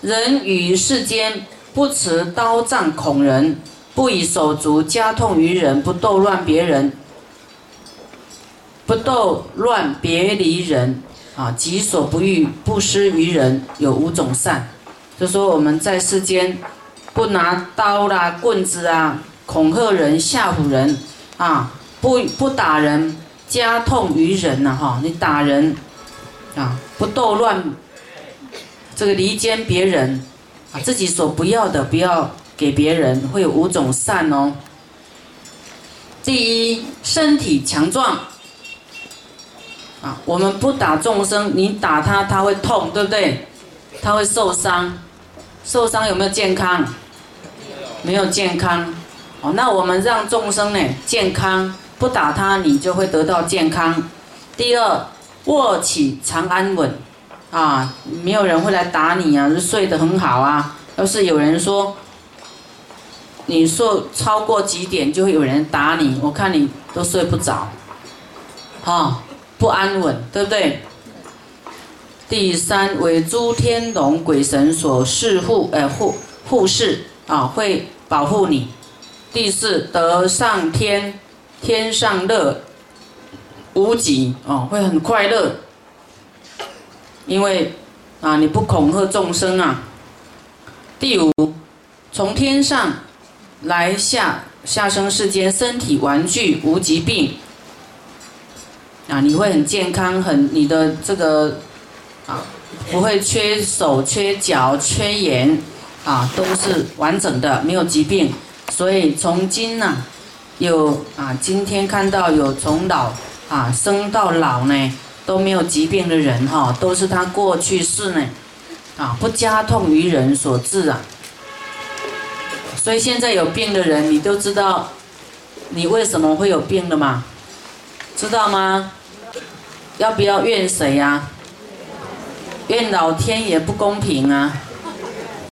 人于世间不持刀杖恐人，不以手足加痛于人，不斗乱别人，不斗乱别离人啊，己所不欲，不施于人，有五种善。就说我们在世间不拿刀啦、棍子啊恐吓人、吓唬人啊，不不打人，加痛于人呐哈，你打人啊，不斗乱这个离间别人啊，自己所不要的不要给别人，会有五种善哦。第一，身体强壮啊，我们不打众生，你打他他会痛，对不对？他会受伤。受伤有没有健康？没有健康。哦，那我们让众生呢健康，不打他，你就会得到健康。第二，卧起常安稳，啊，没有人会来打你啊，睡得很好啊。要是有人说你说超过几点，就会有人打你，我看你都睡不着，啊，不安稳，对不对？第三为诸天龙鬼神所侍护，呃护护侍啊，会保护你。第四得上天，天上乐无极哦，会很快乐，因为啊你不恐吓众生啊。第五从天上来下下生世间，身体完具无疾病啊，你会很健康，很你的这个。啊，不会缺手、缺脚、缺眼，啊，都是完整的，没有疾病。所以从今呢，有啊，今天看到有从老啊生到老呢都没有疾病的人哈，都是他过去世呢啊不加痛于人所致啊。所以现在有病的人，你都知道你为什么会有病的吗？知道吗？要不要怨谁呀？怨老天也不公平啊！